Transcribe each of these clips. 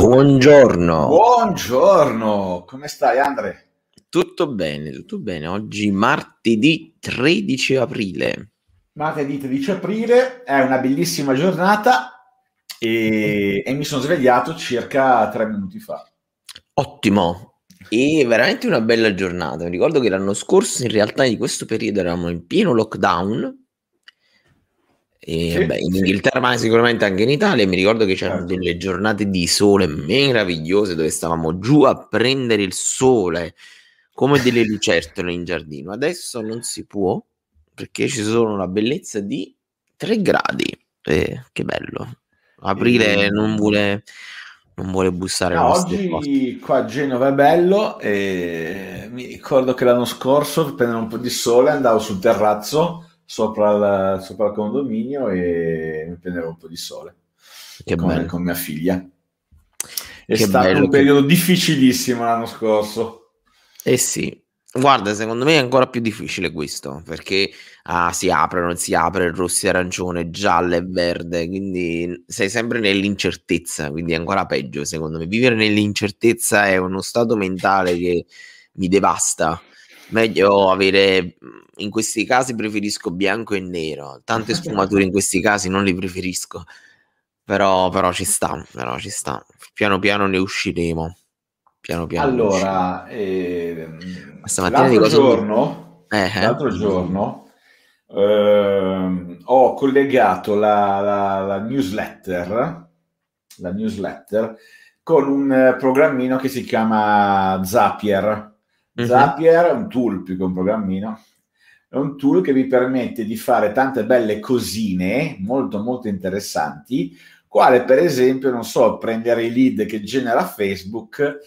Buongiorno. Buongiorno, come stai Andre? Tutto bene, tutto bene. Oggi martedì 13 aprile. Martedì 13 aprile è una bellissima giornata e, e mi sono svegliato circa tre minuti fa. Ottimo, e veramente una bella giornata. Mi ricordo che l'anno scorso, in realtà, di questo periodo eravamo in pieno lockdown. E sì, beh, in sì. Inghilterra, ma sicuramente anche in Italia. Mi ricordo che c'erano certo. delle giornate di sole meravigliose dove stavamo giù a prendere il sole come delle lucertole in giardino. Adesso non si può perché ci sono la bellezza di 3 gradi. Eh, che bello. Aprile e... non vuole non vuole bussare no, oggi qua a Genova è bello e mi ricordo che l'anno scorso per prendere un po' di sole andavo sul terrazzo sopra il, sopra il condominio e mi prendevo un po' di sole che con, con mia figlia è che stato bello. un periodo difficilissimo l'anno scorso eh sì Guarda, secondo me è ancora più difficile questo, perché ah, si apre, non si apre, rosso e arancione, giallo e verde, quindi sei sempre nell'incertezza, quindi è ancora peggio secondo me. Vivere nell'incertezza è uno stato mentale che mi devasta. Meglio avere, in questi casi preferisco bianco e nero, tante sfumature in questi casi non li preferisco, però, però ci sta, però ci sta. Piano piano ne usciremo piano piano. Allora, eh, l'altro giorno, eh, eh. l'altro giorno eh, ho collegato la, la, la, newsletter, la newsletter con un programmino che si chiama Zapier. Mm-hmm. Zapier è un tool più che un programmino, è un tool che vi permette di fare tante belle cosine molto molto interessanti, quale per esempio, non so, prendere i lead che genera Facebook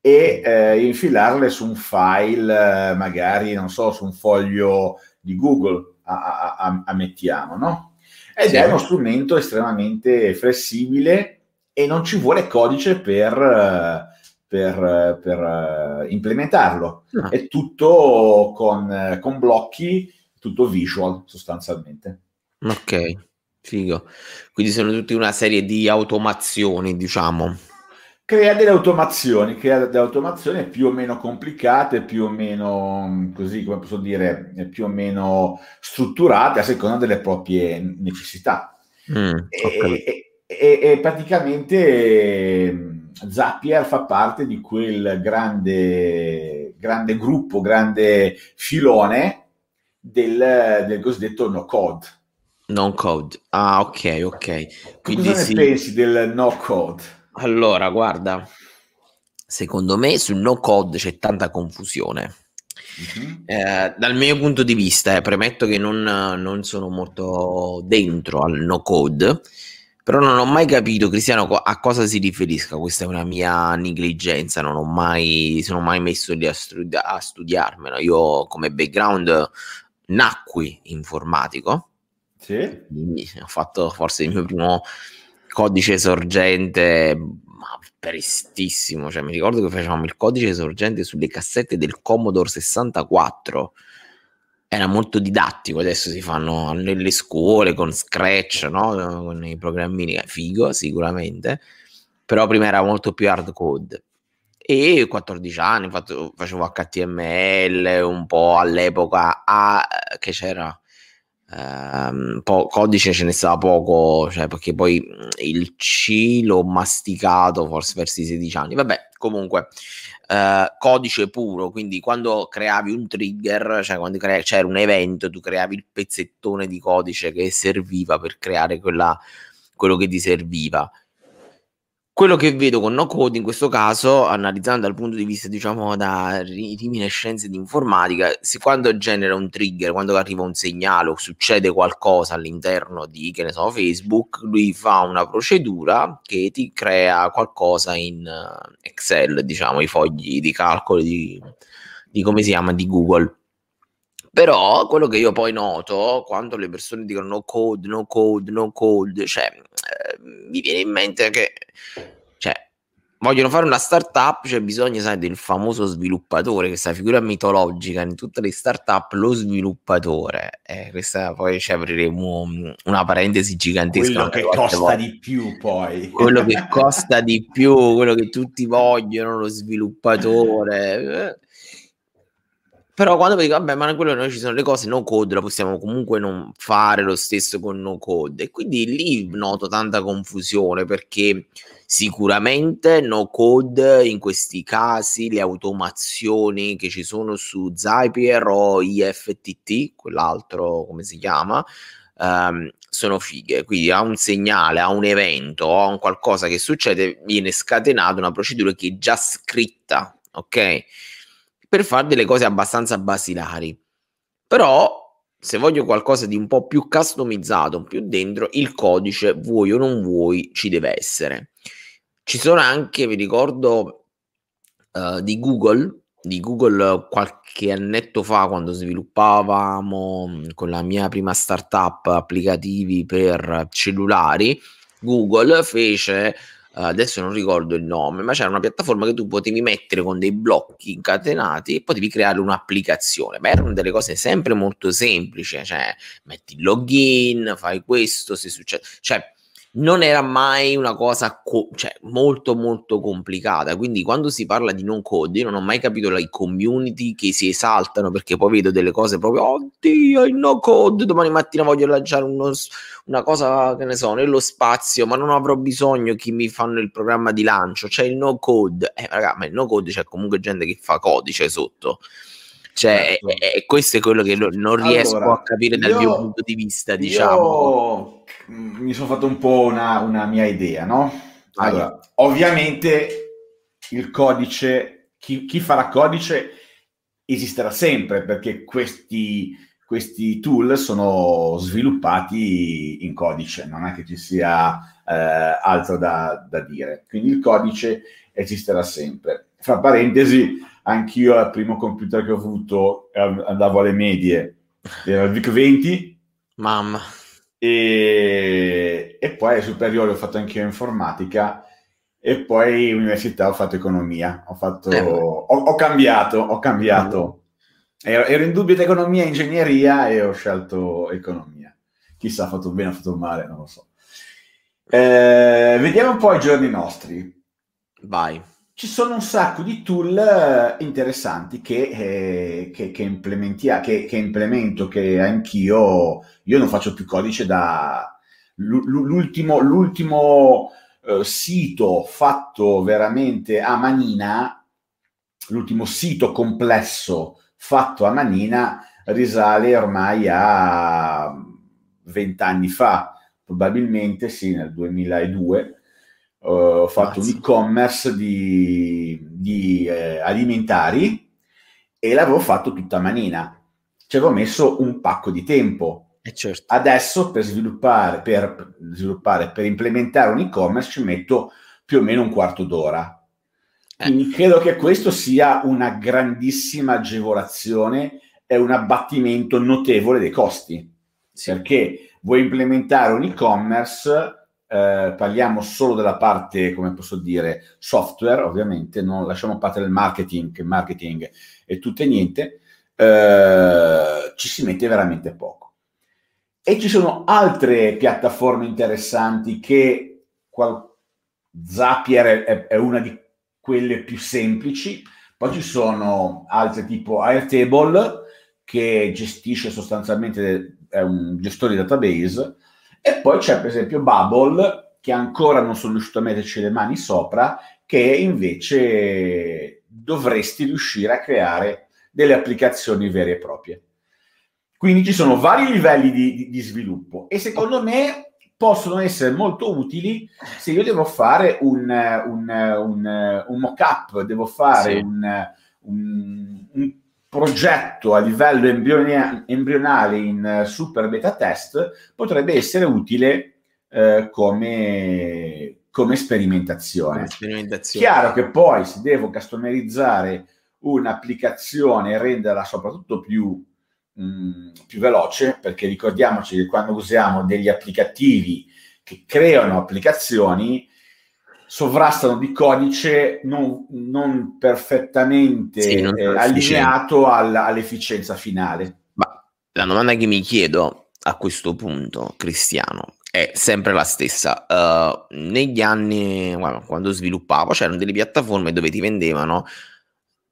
e eh, infilarle su un file, eh, magari, non so, su un foglio di Google, a, a, a mettiamo, no? Ed sì. è uno strumento estremamente flessibile e non ci vuole codice per, per, per uh, implementarlo. No. È tutto con, con blocchi, tutto visual sostanzialmente. Ok, figo. Quindi sono tutte una serie di automazioni, diciamo crea delle automazioni, crea delle automazioni più o meno complicate, più o meno, così come posso dire, più o meno strutturate a seconda delle proprie necessità. Mm, e, e, e, e, praticamente Zapier fa parte di quel grande, grande gruppo, grande filone del, del cosiddetto no code. No code, ah ok, ok. Quindi Cosa sì. ne pensi del no code? Allora, guarda, secondo me sul no code c'è tanta confusione. Uh-huh. Eh, dal mio punto di vista, eh, premetto che non, non, sono molto dentro al no code, però non ho mai capito, Cristiano, a cosa si riferisca. Questa è una mia negligenza, non ho mai, sono mai messo lì a, studi- a studiarmelo. Io come background nacqui informatico, sì. ho fatto forse il mio primo codice sorgente ma prestissimo, cioè mi ricordo che facevamo il codice sorgente sulle cassette del Commodore 64 era molto didattico, adesso si fanno nelle scuole con Scratch, no? con i programmini, figo sicuramente, però prima era molto più hard code. E 14 anni fatto, facevo HTML, un po' all'epoca A, che c'era Um, po- codice ce ne stava poco, cioè perché poi il C l'ho masticato forse verso i 16 anni. Vabbè, comunque, uh, codice puro, quindi quando creavi un trigger, cioè quando crea- c'era un evento, tu creavi il pezzettone di codice che serviva per creare quella, quello che ti serviva. Quello che vedo con no code in questo caso, analizzando dal punto di vista, diciamo, da riminiscenze di informatica, se quando genera un trigger, quando arriva un segnale o succede qualcosa all'interno di, che ne so, Facebook, lui fa una procedura che ti crea qualcosa in Excel, diciamo, i fogli di calcolo di, di come si chiama, di Google. Però quello che io poi noto quando le persone dicono no code, no code, no code, cioè eh, mi viene in mente che cioè, vogliono fare una startup, c'è bisogno, sai, del famoso sviluppatore, questa figura mitologica in tutte le startup, lo sviluppatore. Eh, questa poi ci apriremo una parentesi gigantesca. Quello che costa volte. di più poi. Quello che costa di più, quello che tutti vogliono, lo sviluppatore. Però quando dico, vabbè, ma quello noi ci sono le cose no code, la possiamo comunque non fare lo stesso con no code. E quindi lì noto tanta confusione perché sicuramente no code in questi casi, le automazioni che ci sono su Zapier o IFTT, quell'altro come si chiama, um, sono fighe. Quindi a un segnale, a un evento o a un qualcosa che succede, viene scatenata una procedura che è già scritta, ok? Per fare delle cose abbastanza basilari. Però se voglio qualcosa di un po' più customizzato, più dentro, il codice, vuoi o non vuoi, ci deve essere. Ci sono anche, vi ricordo, uh, di Google, di Google qualche annetto fa, quando sviluppavamo con la mia prima startup applicativi per cellulari, Google fece adesso non ricordo il nome, ma c'era una piattaforma che tu potevi mettere con dei blocchi incatenati e potevi creare un'applicazione. Ma erano delle cose sempre molto semplici, cioè metti il login, fai questo, se succede, cioè non era mai una cosa co- cioè, molto molto complicata. Quindi quando si parla di non code io non ho mai capito le community che si esaltano perché poi vedo delle cose proprio oddio il no code domani mattina voglio lanciare uno, una cosa che ne so nello spazio ma non avrò bisogno che mi fanno il programma di lancio. C'è il no code. Eh raga ma il no code c'è comunque gente che fa codice sotto cioè, certo. e, e, questo è quello che non riesco allora, a capire dal io, mio punto di vista, diciamo. mi sono fatto un po' una, una mia idea, no? Allora, ah, ovviamente il codice, chi, chi, farà codice esisterà sempre perché questi, questi tool sono sviluppati in codice, non è che ci sia eh, altro da, da dire. Quindi il codice esisterà sempre. Fra parentesi, anch'io al primo computer che ho avuto andavo alle medie, era il VIC 20. Mamma. E, e poi alle superiori ho fatto anche informatica e poi università ho fatto economia. Ho, fatto, eh, ho, ho cambiato, ho cambiato. Ero, ero, in dubbio tra economia e ingegneria e ho scelto economia. Chissà, ha fatto bene o ha fatto male, non lo so. Eh, vediamo un po' i giorni nostri. Vai ci sono un sacco di tool eh, interessanti che, eh, che, che, implementia, che, che, implemento, che anch'io, io non faccio più codice da l'ultimo, l'ultimo eh, sito fatto veramente a manina, l'ultimo sito complesso fatto a manina risale ormai a vent'anni fa, probabilmente sì, nel 2002 ho fatto Mazza. un e-commerce di, di eh, alimentari e l'avevo fatto tutta manina. Ci avevo messo un pacco di tempo. Eh certo. Adesso per sviluppare, per sviluppare, per implementare un e-commerce ci metto più o meno un quarto d'ora. Eh. Quindi credo che questo sia una grandissima agevolazione e un abbattimento notevole dei costi. Sì. Perché vuoi implementare un e-commerce eh, parliamo solo della parte, come posso dire, software, ovviamente, non lasciamo parte del marketing, che marketing è tutto e niente, eh, ci si mette veramente poco. E ci sono altre piattaforme interessanti che qual- Zapier è, è una di quelle più semplici, poi ci sono altre tipo Airtable che gestisce sostanzialmente, è un gestore di database, e poi c'è per esempio Bubble, che ancora non sono riuscito a metterci le mani sopra, che invece dovresti riuscire a creare delle applicazioni vere e proprie. Quindi ci sono vari livelli di, di, sviluppo e secondo me possono essere molto utili se io devo fare un, un, un, un mock-up, devo fare sì. un progetto a livello embrionale in eh, super beta test potrebbe essere utile eh, come, come, sperimentazione. sperimentazione. Chiaro che poi se devo customerizzare un'applicazione e renderla soprattutto più, mh, mm, più veloce, perché ricordiamoci che quando usiamo degli applicativi che creano applicazioni, sovrastano di codice non, non perfettamente sì, non eh, allineato all, all'efficienza finale. Ma la domanda che mi chiedo a questo punto, Cristiano, è sempre la stessa. Uh, negli anni, well, quando sviluppavo, c'erano delle piattaforme dove ti vendevano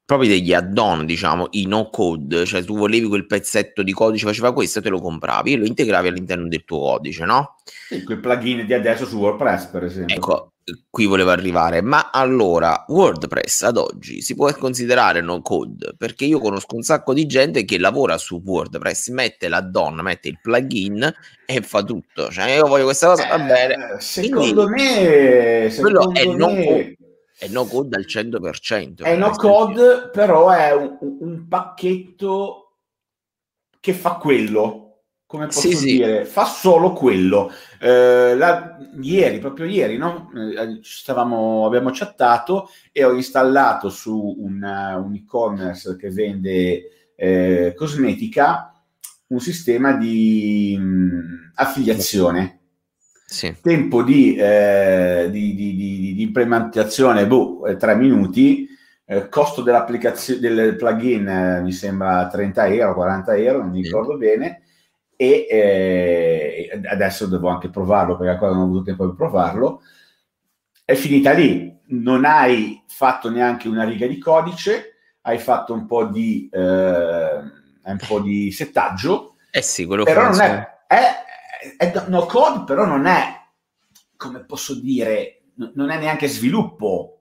proprio degli add-on, diciamo, i no code, cioè tu volevi quel pezzetto di codice, faceva questo, te lo compravi e lo integravi all'interno del tuo codice, no? Sì, quel plugin di adesso su WordPress, per esempio. Ecco, qui volevo arrivare, ma allora WordPress ad oggi si può considerare no code? Perché io conosco un sacco di gente che lavora su WordPress, mette l'add-on, mette il plugin e fa tutto. Cioè, io voglio questa cosa, va bene. Eh, secondo me, secondo quello è me... no code è no code al 100%. È no code, però è un, un, pacchetto che fa quello. Come posso sì, dire? Sì. Fa solo quello. Eh, la, ieri, proprio ieri, no? eh, stavamo, abbiamo chattato e ho installato su un, un e-commerce che vende eh, cosmetica un sistema di mh, mm, affiliazione sì. Tempo di, eh, di, di, di, implementazione, boh, 3 eh, minuti. Eh, costo dell'applicazione del plugin eh, mi sembra 30 euro, 40 euro, non mi ricordo bene. E eh, adesso devo anche provarlo perché ancora non ho avuto tempo di provarlo. È finita lì, non hai fatto neanche una riga di codice, hai fatto un po' di, eh, un po di settaggio. Eh sì, quello però non è, è è no code, però non è, come posso dire, non è neanche sviluppo.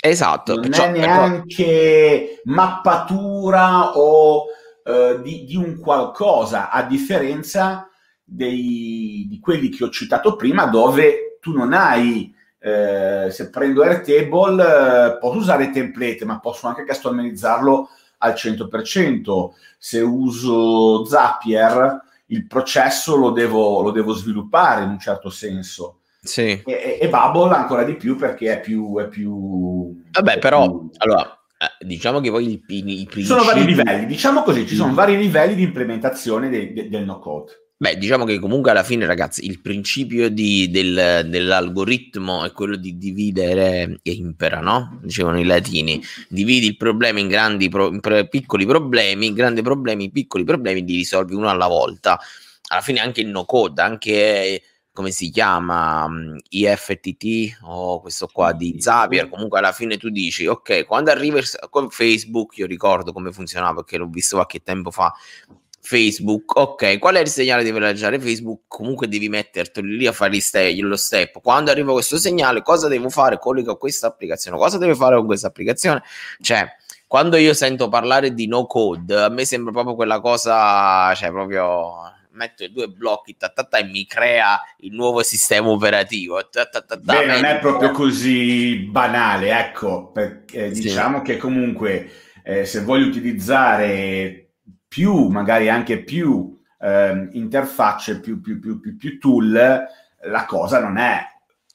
Esatto. Non perciò, è neanche però... mappatura o uh, di, di, un qualcosa, a differenza dei, di quelli che ho citato prima, dove tu non hai eh, se prendo Airtable eh, posso usare template, ma posso anche customizzarlo al 100%. Se uso Zapier, il processo lo devo, lo devo sviluppare in un certo senso. Sì. E, e Bubble ancora di più perché è più... È più Vabbè, è però, più... allora, eh, diciamo che poi i, i principi... Ci sono vari livelli, diciamo così, ci sono mm. vari livelli di implementazione de, de, del no-code. Beh, diciamo che comunque alla fine, ragazzi, il principio di, del, dell'algoritmo è quello di dividere e impera, no? Dicevano i latini. Dividi il problema in grandi pro, in piccoli problemi, grandi problemi, piccoli problemi, li risolvi uno alla volta. Alla fine anche il no code, anche come si chiama IFTT o questo qua di Zapier comunque alla fine tu dici ok quando arriva con Facebook io ricordo come funzionava perché l'ho visto qualche tempo fa Facebook, ok, qual è il segnale di lanciare Facebook? Comunque devi metterteli lì a fare ste- lo step. Quando arriva questo segnale, cosa devo fare? Collega questa applicazione, cosa devo fare con questa applicazione? Cioè, quando io sento parlare di no code, a me sembra proprio quella cosa, cioè proprio metto i due blocchi ta, ta, ta, e mi crea il nuovo sistema operativo. Ta, Beh, non è proprio così banale, ecco, perché sì. diciamo che comunque eh, se voglio utilizzare più, magari anche più eh, interfacce, più, più, più, più, più tool, la cosa non è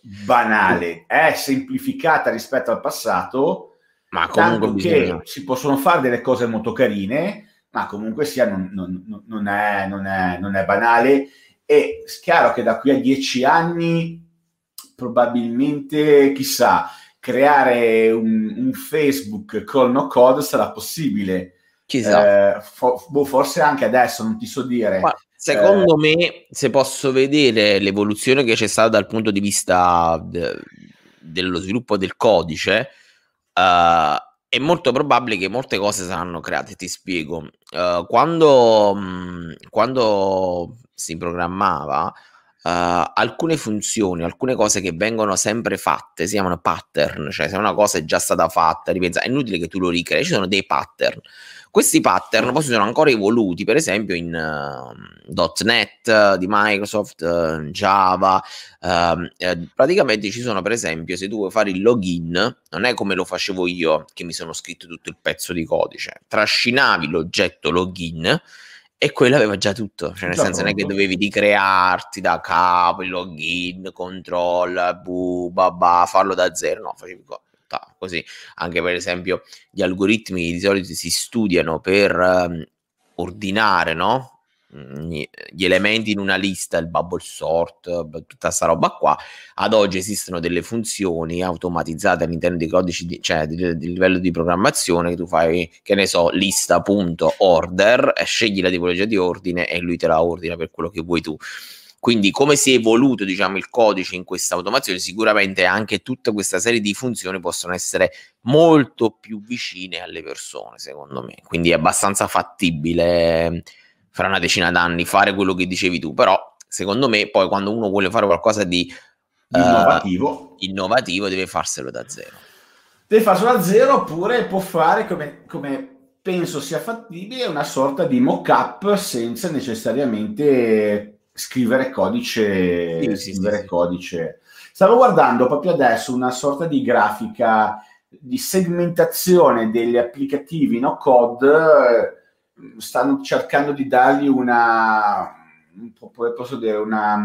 banale, è semplificata rispetto al passato, ma comunque bisogna... si possono fare delle cose molto carine, ma comunque sia non, non, non, è, non, è, non è banale e è chiaro che da qui a dieci anni probabilmente, chissà, creare un, un Facebook con no code sarà possibile Chissà. Eh, fo- boh, forse anche adesso, non ti so dire. Ma secondo eh, me, se posso vedere l'evoluzione che c'è stata dal punto di vista de- dello sviluppo del codice, uh, è molto probabile che molte cose saranno create. Ti spiego. Uh, quando, mh, quando si programmava, Uh, alcune funzioni, alcune cose che vengono sempre fatte si chiamano pattern, cioè se una cosa è già stata fatta, ripensa, è inutile che tu lo ricrei, ci sono dei pattern. Questi pattern poi sono ancora evoluti, per esempio in uh, .NET di Microsoft, uh, Java, uh, praticamente ci sono per esempio se tu vuoi fare il login, non è come lo facevo io che mi sono scritto tutto il pezzo di codice, trascinavi l'oggetto login e quello aveva già tutto, cioè nel già senso non è che dovevi ricrearti da capo il login, control, bu, babà, farlo da zero, no, facevi così. Anche per esempio gli algoritmi di solito si studiano per um, ordinare, no? Gli elementi in una lista, il bubble sort, tutta questa roba qua. Ad oggi esistono delle funzioni automatizzate all'interno dei codici, di, cioè di, di, livello di programmazione che tu fai, che ne so, lista.order, scegli la tipologia di ordine e lui te la ordina per quello che vuoi tu. Quindi come si è evoluto diciamo, il codice in questa automazione, sicuramente anche tutta questa serie di funzioni possono essere molto più vicine alle persone, secondo me. Quindi è abbastanza fattibile fra una decina d'anni fare quello che dicevi tu, però secondo me poi quando uno vuole fare qualcosa di innovativo, uh, innovativo deve farselo da zero. Deve farselo da zero oppure può fare come, come penso sia fattibile una sorta di mock-up senza necessariamente scrivere codice. Sì, sì, scrivere sì, codice. Stavo guardando proprio adesso una sorta di grafica di segmentazione degli applicativi no code. Stanno cercando di dargli una, posso dire, una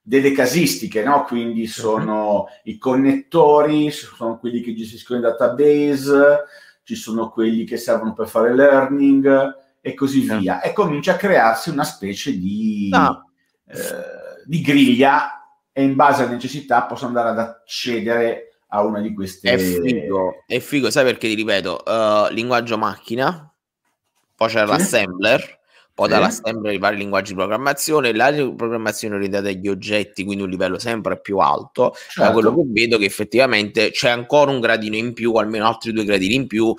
delle casistiche, no? quindi sono uh-huh. i connettori, sono quelli che gestiscono i database, ci sono quelli che servono per fare learning, e così eh. via. E comincia a crearsi una specie di, no. eh, di griglia e in base alle necessità posso andare ad accedere a una di queste... È figo, è figo sai perché ti ripeto, uh, linguaggio macchina, poi c'è sì. l'assembler, poi sì. dall'assembler i vari linguaggi di programmazione, la programmazione orientata agli oggetti, quindi un livello sempre più alto, certo. da quello che vedo che effettivamente c'è ancora un gradino in più, almeno altri due gradini in più,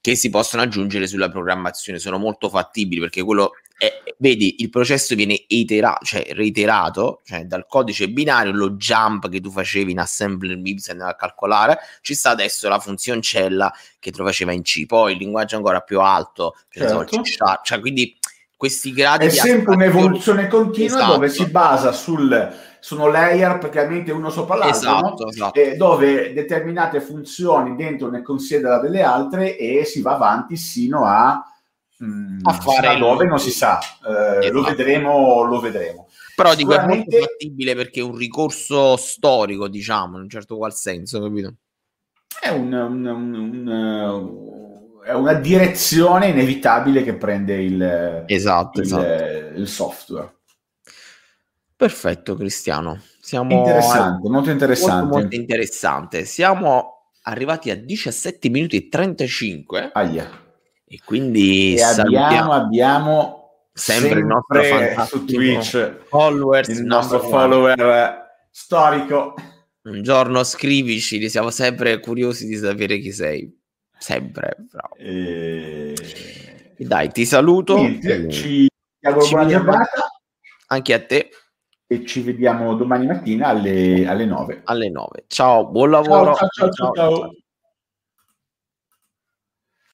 che si possono aggiungere sulla programmazione, sono molto fattibili perché quello vedi, il processo viene iterato, cioè reiterato, cioè dal codice binario, lo jump che tu facevi in assembler MIPS e a calcolare, ci sta adesso la funzioncella che lo faceva in C, poi il linguaggio ancora più alto, certo. cioè, cioè quindi questi gradi... È sempre un'evoluzione continua esatto. dove si basa sul sono layer praticamente uno sopra l'altro, esatto, no? esatto. Eh, dove determinate funzioni dentro ne considera delle altre e si va avanti sino a, mh, a fare dove non si sa, eh, esatto. lo vedremo, lo vedremo. Però dico è molto fattibile perché è un ricorso storico, diciamo, in un certo qual senso, capito? È un, un, un, è una direzione inevitabile che prende il, esatto, il, esatto. il software. Perfetto, Cristiano. Siamo interessante, molto interessante. Molto, molto interessante. Siamo arrivati a 17 minuti e 35. Aia. E quindi e abbiamo, abbiamo sempre, sempre, il nostro su Twitch followers, il nostro follower storico. Un giorno scrivici, siamo sempre curiosi di sapere chi sei. Sempre, bravo. E... Dai, ti saluto. Niente, ci auguro buona giornata. Anche a te e ci vediamo domani mattina alle, alle 9. Alle 9. Ciao, buon lavoro. ciao, ciao. ciao, ciao.